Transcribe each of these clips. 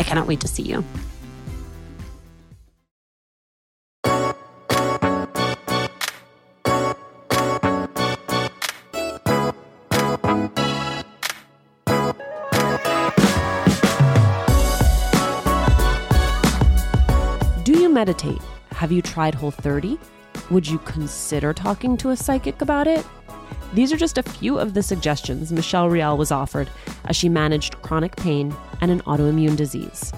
I cannot wait to see you. Do you meditate? Have you tried Whole 30? Would you consider talking to a psychic about it? These are just a few of the suggestions Michelle Rial was offered as she managed chronic pain and an autoimmune disease.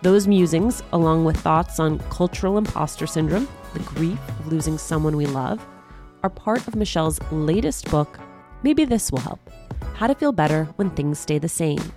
Those musings, along with thoughts on cultural imposter syndrome, the grief of losing someone we love, are part of Michelle's latest book, Maybe This Will Help How to Feel Better When Things Stay the Same.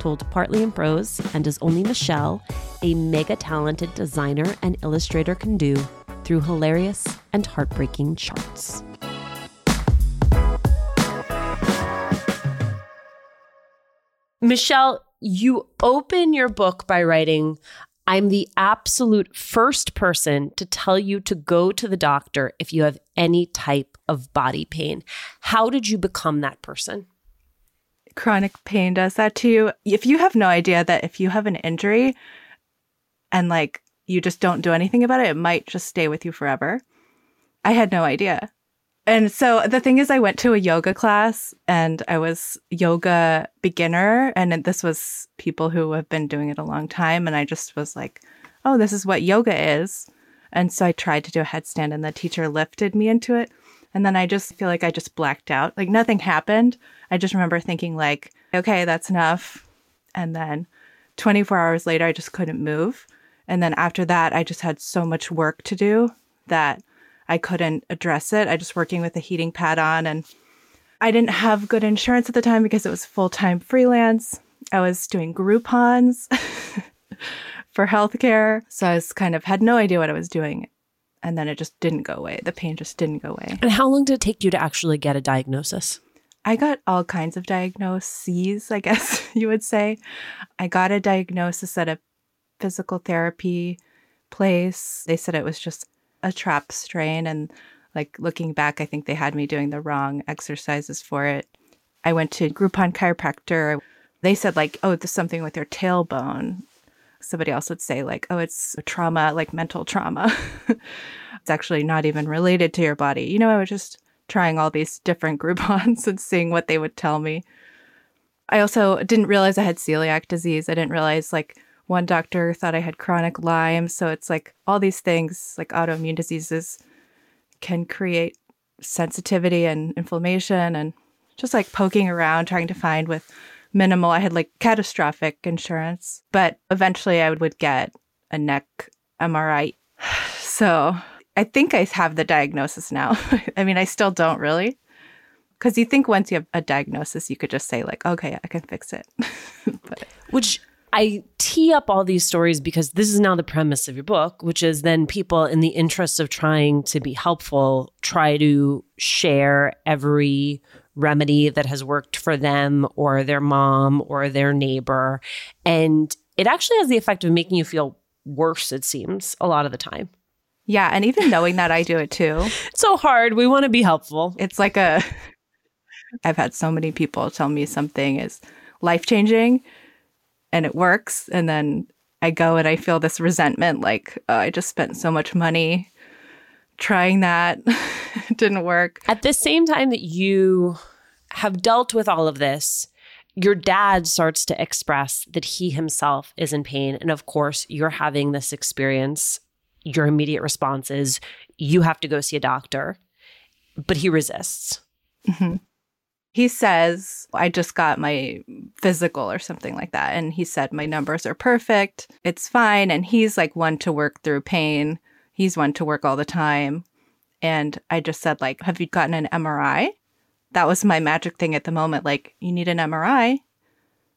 Told partly in prose and as only Michelle, a mega talented designer and illustrator, can do through hilarious and heartbreaking charts. Michelle, you open your book by writing, I'm the absolute first person to tell you to go to the doctor if you have any type of body pain. How did you become that person? Chronic pain does that to you. If you have no idea that if you have an injury and like you just don't do anything about it, it might just stay with you forever. I had no idea. And so the thing is, I went to a yoga class and I was yoga beginner. And this was people who have been doing it a long time. And I just was like, oh, this is what yoga is. And so I tried to do a headstand and the teacher lifted me into it. And then I just feel like I just blacked out. Like nothing happened. I just remember thinking like, okay, that's enough. And then 24 hours later, I just couldn't move. And then after that, I just had so much work to do that I couldn't address it. I just working with a heating pad on and I didn't have good insurance at the time because it was full-time freelance. I was doing Groupons for healthcare. So I was kind of had no idea what I was doing. And then it just didn't go away. The pain just didn't go away. And how long did it take you to actually get a diagnosis? I got all kinds of diagnoses, I guess you would say. I got a diagnosis at a physical therapy place. They said it was just a trap strain and like looking back i think they had me doing the wrong exercises for it. I went to groupon chiropractor. They said like oh this is something with your tailbone. Somebody else would say like oh it's trauma like mental trauma. It's actually not even related to your body. You know i was just trying all these different groupons and seeing what they would tell me. I also didn't realize i had celiac disease. I didn't realize like one doctor thought I had chronic Lyme. So it's like all these things, like autoimmune diseases, can create sensitivity and inflammation and just like poking around trying to find with minimal. I had like catastrophic insurance, but eventually I would get a neck MRI. So I think I have the diagnosis now. I mean, I still don't really. Because you think once you have a diagnosis, you could just say, like, okay, I can fix it. but. Which I tee up all these stories because this is now the premise of your book, which is then people, in the interest of trying to be helpful, try to share every remedy that has worked for them or their mom or their neighbor. And it actually has the effect of making you feel worse, it seems, a lot of the time. Yeah. And even knowing that I do it too. It's so hard. We want to be helpful. It's like a, I've had so many people tell me something is life changing and it works. And then I go and I feel this resentment like, oh, I just spent so much money trying that. it didn't work. At the same time that you have dealt with all of this, your dad starts to express that he himself is in pain. And of course, you're having this experience. Your immediate response is you have to go see a doctor, but he resists. Mm-hmm. He says, I just got my physical or something like that. And he said, My numbers are perfect. It's fine. And he's like one to work through pain. He's one to work all the time. And I just said, like, have you gotten an MRI? That was my magic thing at the moment. Like, you need an MRI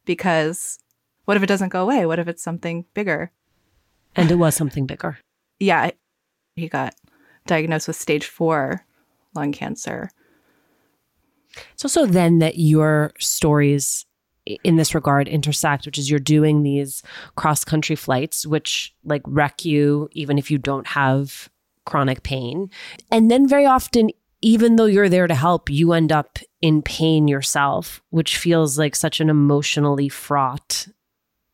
because what if it doesn't go away? What if it's something bigger? And it was something bigger. yeah. He got diagnosed with stage four lung cancer. It's also then that your stories in this regard intersect, which is you're doing these cross country flights, which like wreck you even if you don't have chronic pain. And then very often, even though you're there to help, you end up in pain yourself, which feels like such an emotionally fraught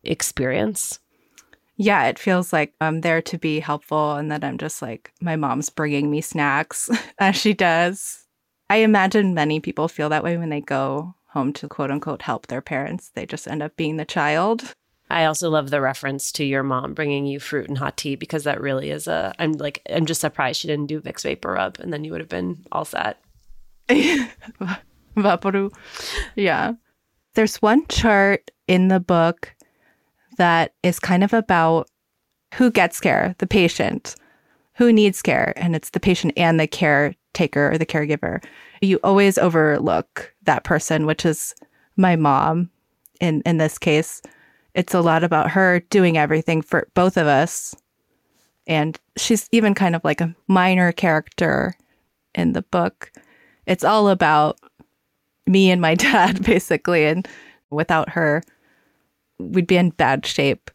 experience. Yeah, it feels like I'm there to be helpful. And then I'm just like, my mom's bringing me snacks as she does. I imagine many people feel that way when they go home to quote unquote help their parents. They just end up being the child. I also love the reference to your mom bringing you fruit and hot tea because that really is a. I'm like, I'm just surprised she didn't do Vicks VapoRub and then you would have been all set. Vaporu. Yeah. There's one chart in the book that is kind of about who gets care, the patient, who needs care, and it's the patient and the caretaker or the caregiver. You always overlook that person, which is my mom in in this case. It's a lot about her doing everything for both of us. And she's even kind of like a minor character in the book. It's all about me and my dad, basically. And without her, we'd be in bad shape.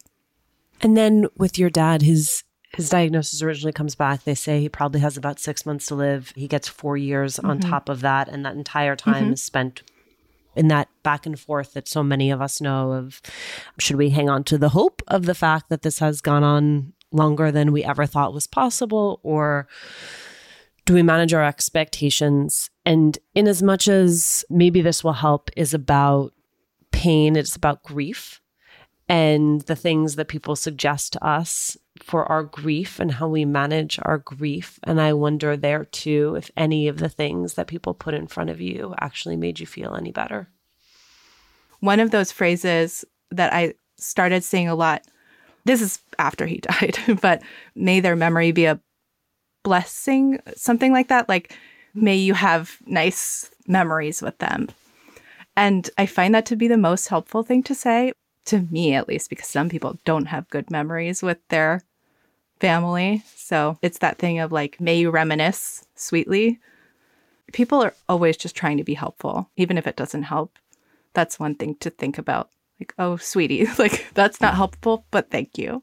And then with your dad, his his diagnosis originally comes back. They say he probably has about six months to live. He gets four years mm-hmm. on top of that, and that entire time mm-hmm. is spent in that back and forth that so many of us know of should we hang on to the hope of the fact that this has gone on longer than we ever thought was possible or do we manage our expectations and in as much as maybe this will help is about pain it's about grief and the things that people suggest to us for our grief and how we manage our grief. And I wonder there too if any of the things that people put in front of you actually made you feel any better. One of those phrases that I started seeing a lot, this is after he died, but may their memory be a blessing, something like that. Like, may you have nice memories with them. And I find that to be the most helpful thing to say to me at least, because some people don't have good memories with their family. So it's that thing of like, may you reminisce sweetly. People are always just trying to be helpful, even if it doesn't help. That's one thing to think about. Like, oh, sweetie, like that's not helpful, but thank you.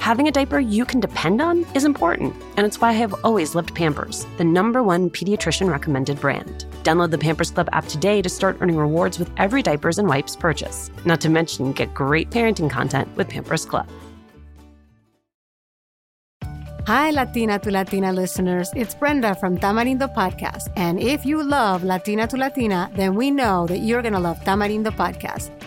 Having a diaper you can depend on is important, and it's why I have always loved Pampers, the number one pediatrician recommended brand. Download the Pampers Club app today to start earning rewards with every diapers and wipes purchase. Not to mention, get great parenting content with Pampers Club. Hi, Latina to Latina listeners. It's Brenda from Tamarindo Podcast. And if you love Latina to Latina, then we know that you're going to love Tamarindo Podcast.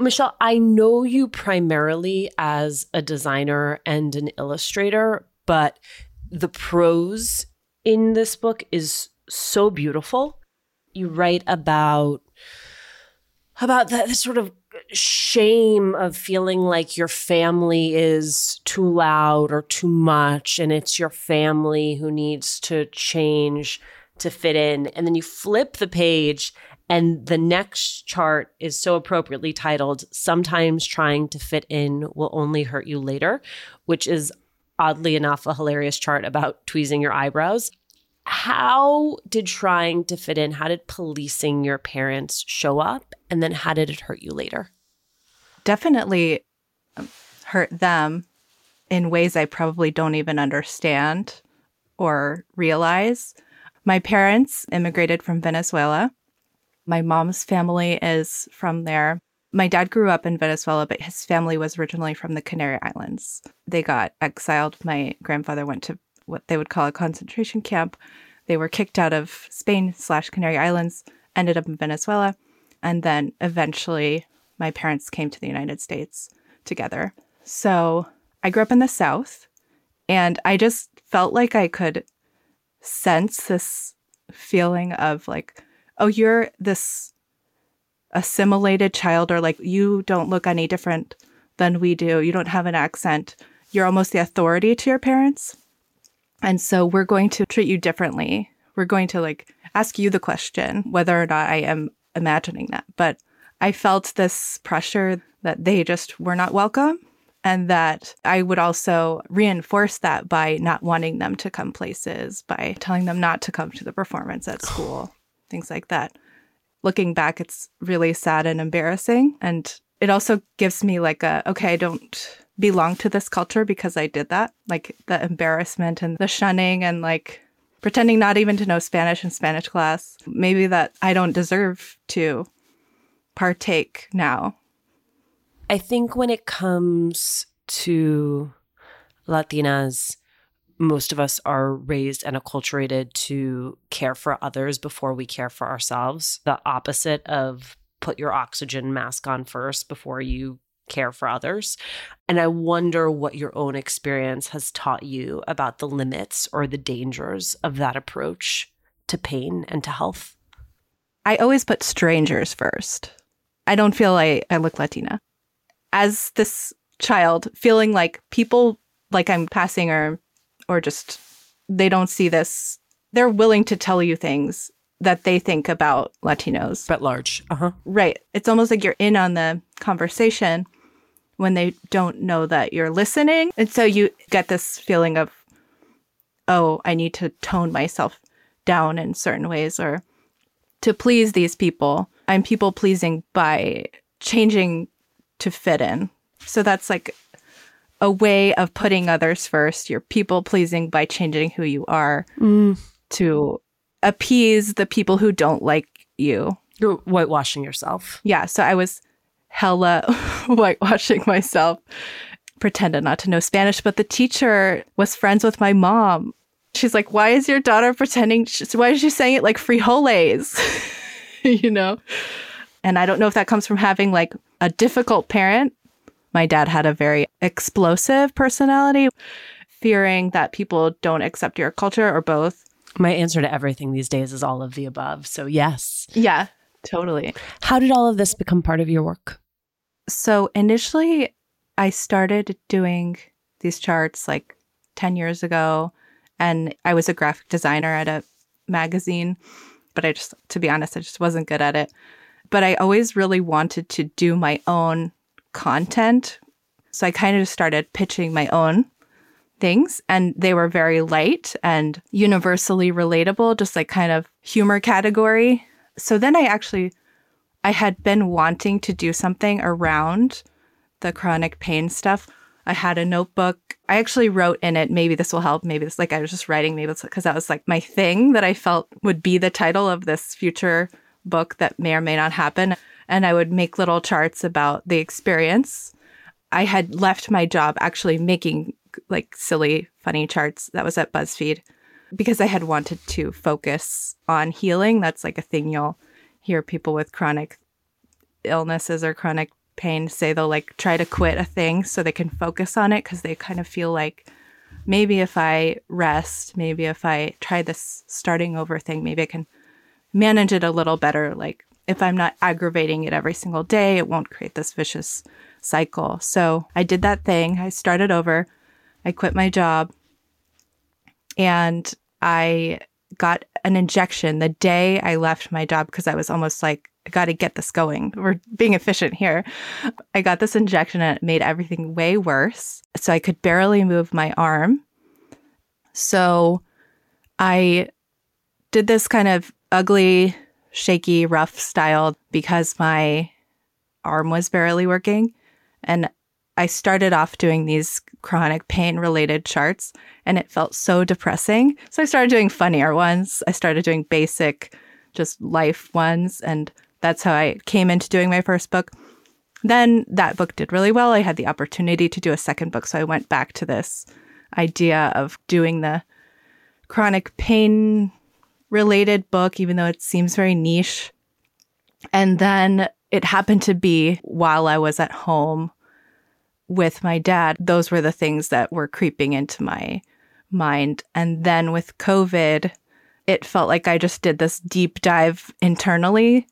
Michelle, I know you primarily as a designer and an illustrator, but the prose in this book is so beautiful. You write about about that sort of shame of feeling like your family is too loud or too much and it's your family who needs to change to fit in and then you flip the page and the next chart is so appropriately titled, Sometimes Trying to Fit In Will Only Hurt You Later, which is oddly enough a hilarious chart about tweezing your eyebrows. How did trying to fit in, how did policing your parents show up? And then how did it hurt you later? Definitely um, hurt them in ways I probably don't even understand or realize. My parents immigrated from Venezuela my mom's family is from there. My dad grew up in Venezuela, but his family was originally from the Canary Islands. They got exiled. My grandfather went to what they would call a concentration camp. They were kicked out of Spain slash Canary Islands, ended up in Venezuela, and then eventually my parents came to the United States together. So I grew up in the South, and I just felt like I could sense this feeling of like oh, you're this assimilated child, or like you don't look any different than we do. You don't have an accent. You're almost the authority to your parents. And so we're going to treat you differently. We're going to like ask you the question, whether or not I am imagining that. But I felt this pressure that they just were not welcome and that I would also reinforce that by not wanting them to come places, by telling them not to come to the performance at school things like that. Looking back, it's really sad and embarrassing. And it also gives me like a, okay, I don't belong to this culture because I did that. Like the embarrassment and the shunning and like pretending not even to know Spanish in Spanish class. Maybe that I don't deserve to partake now. I think when it comes to Latinas, most of us are raised and acculturated to care for others before we care for ourselves. The opposite of put your oxygen mask on first before you care for others. And I wonder what your own experience has taught you about the limits or the dangers of that approach to pain and to health. I always put strangers first. I don't feel like I look Latina. As this child, feeling like people like I'm passing or or just they don't see this. They're willing to tell you things that they think about Latinos. But large. Uh-huh. Right. It's almost like you're in on the conversation when they don't know that you're listening. And so you get this feeling of, oh, I need to tone myself down in certain ways or to please these people. I'm people pleasing by changing to fit in. So that's like a way of putting others first. You're people pleasing by changing who you are mm. to appease the people who don't like you. You're whitewashing yourself. Yeah. So I was hella whitewashing myself, pretended not to know Spanish, but the teacher was friends with my mom. She's like, Why is your daughter pretending? Why is she saying it like frijoles? you know? And I don't know if that comes from having like a difficult parent My dad had a very explosive personality, fearing that people don't accept your culture or both. My answer to everything these days is all of the above. So, yes. Yeah, totally. How did all of this become part of your work? So, initially, I started doing these charts like 10 years ago, and I was a graphic designer at a magazine, but I just, to be honest, I just wasn't good at it. But I always really wanted to do my own content. So I kind of started pitching my own things and they were very light and universally relatable, just like kind of humor category. So then I actually I had been wanting to do something around the chronic pain stuff. I had a notebook. I actually wrote in it, maybe this will help. Maybe it's like I was just writing, maybe it's because that was like my thing that I felt would be the title of this future book that may or may not happen. And I would make little charts about the experience. I had left my job actually making like silly, funny charts. That was at BuzzFeed because I had wanted to focus on healing. That's like a thing you'll hear people with chronic illnesses or chronic pain say they'll like try to quit a thing so they can focus on it because they kind of feel like maybe if I rest, maybe if I try this starting over thing, maybe I can manage it a little better. Like if I'm not aggravating it every single day, it won't create this vicious cycle. So I did that thing. I started over. I quit my job and I got an injection the day I left my job because I was almost like, I got to get this going. We're being efficient here. I got this injection and it made everything way worse. So I could barely move my arm. So I did this kind of ugly, shaky, rough style because my arm was barely working. And I started off doing these chronic pain related charts and it felt so depressing. So I started doing funnier ones. I started doing basic, just life ones. And that's how I came into doing my first book. Then that book did really well. I had the opportunity to do a second book. So I went back to this idea of doing the chronic pain related book, even though it seems very niche. And then it happened to be while I was at home with my dad, those were the things that were creeping into my mind. And then with COVID, it felt like I just did this deep dive internally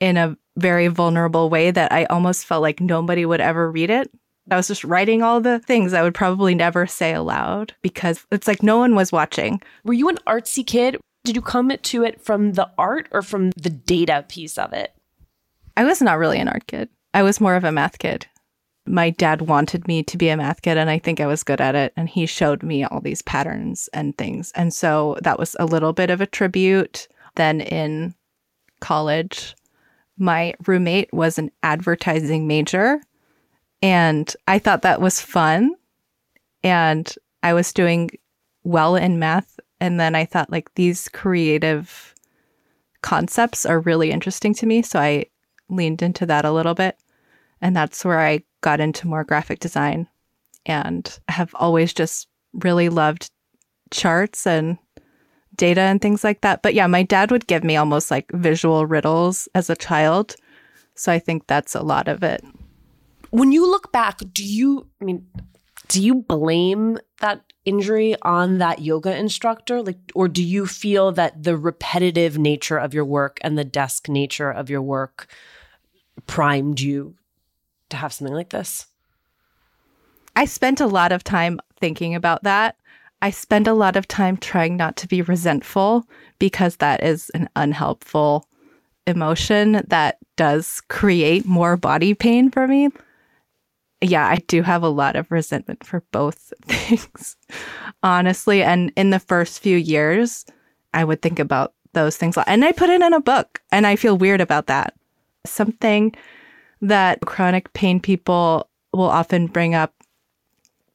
in a very vulnerable way that I almost felt like nobody would ever read it. I was just writing all the things I would probably never say aloud because it's like no one was watching. Were you an artsy kid? Did you come to it from the art or from the data piece of it? I was not really an art kid. I was more of a math kid my dad wanted me to be a math kid and I think I was good at it. And he showed me all these patterns and things. And so that was a little bit of a tribute. Then in college, my roommate was an advertising major. And I thought that was fun. And I was doing well in math. And then I thought, like, these creative concepts are really interesting to me. So I leaned into that a little bit. And that's where I got into more graphic design and have always just really loved charts and data and things like that. But yeah, my dad would give me almost like visual riddles as a child. So I think that's a lot of it. When you look back, do you, I mean, do you blame that injury on that yoga instructor? Like, or do you feel that the repetitive nature of your work and the desk nature of your work primed you to have something like this? I spent a lot of time thinking about that. I spend a lot of time trying not to be resentful because that is an unhelpful emotion that does create more body pain for me. Yeah, I do have a lot of resentment for both things, honestly. And in the first few years, I would think about those things. And I put it in a book, and I feel weird about that. Something that chronic pain people will often bring up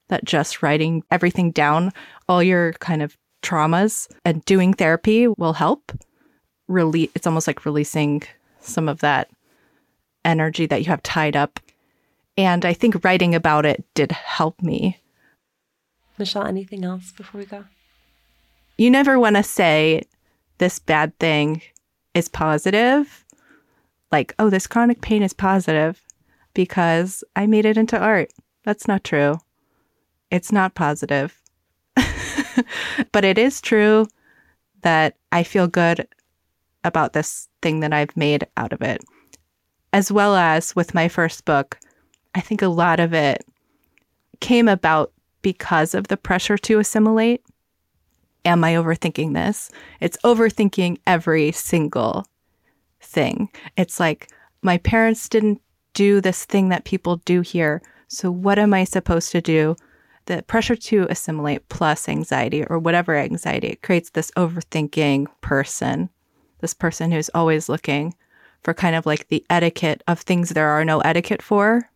that just writing everything down, all your kind of traumas and doing therapy will help. Release it's almost like releasing some of that energy that you have tied up. And I think writing about it did help me. Michelle, anything else before we go? You never want to say this bad thing is positive like, oh, this chronic pain is positive because I made it into art. That's not true. It's not positive. but it is true that I feel good about this thing that I've made out of it. As well as with my first book, I think a lot of it came about because of the pressure to assimilate. Am I overthinking this? It's overthinking every single thing. It's like, my parents didn't do this thing that people do here. So, what am I supposed to do? The pressure to assimilate plus anxiety or whatever anxiety, it creates this overthinking person, this person who's always looking for kind of like the etiquette of things there are no etiquette for.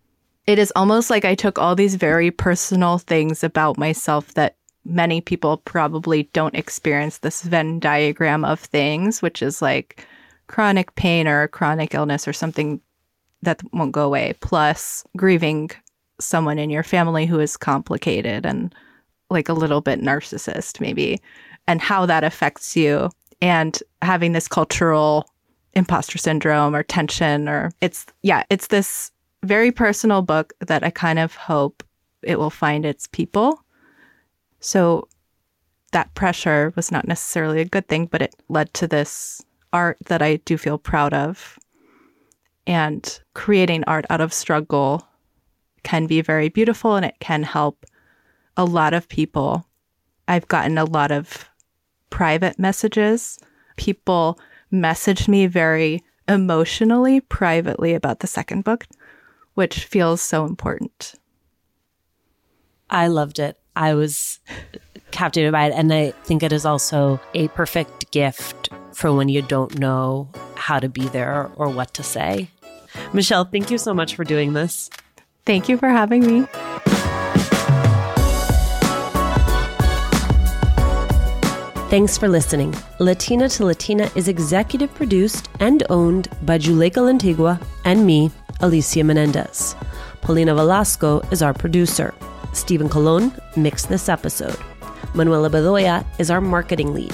It is almost like I took all these very personal things about myself that many people probably don't experience this Venn diagram of things, which is like chronic pain or chronic illness or something that won't go away, plus grieving someone in your family who is complicated and like a little bit narcissist, maybe, and how that affects you, and having this cultural imposter syndrome or tension, or it's, yeah, it's this very personal book that I kind of hope it will find its people. So that pressure was not necessarily a good thing, but it led to this art that I do feel proud of and creating art out of struggle can be very beautiful and it can help a lot of people. I've gotten a lot of private messages. People messaged me very emotionally, privately about the second book, which feels so important. I loved it. I was captivated by it. And I think it is also a perfect gift for when you don't know how to be there or what to say. Michelle, thank you so much for doing this. Thank you for having me. Thanks for listening. Latina to Latina is executive produced and owned by Juleyka Lantigua and me, Alicia Menendez. Paulina Velasco is our producer. Stephen Colon mixed this episode. Manuela Bedoya is our marketing lead.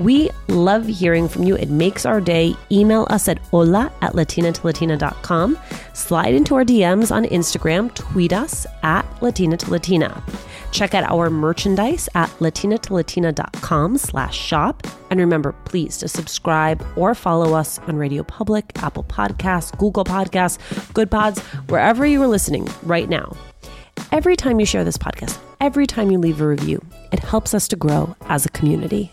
We love hearing from you. It makes our day. Email us at hola at latinatolatina.com. Slide into our DMs on Instagram. Tweet us at Latina to Latina. Check out our merchandise at latinatolatina.com slash shop. And remember, please, to subscribe or follow us on Radio Public, Apple Podcasts, Google Podcasts, Goodpods, wherever you are listening right now. Every time you share this podcast, every time you leave a review, it helps us to grow as a community.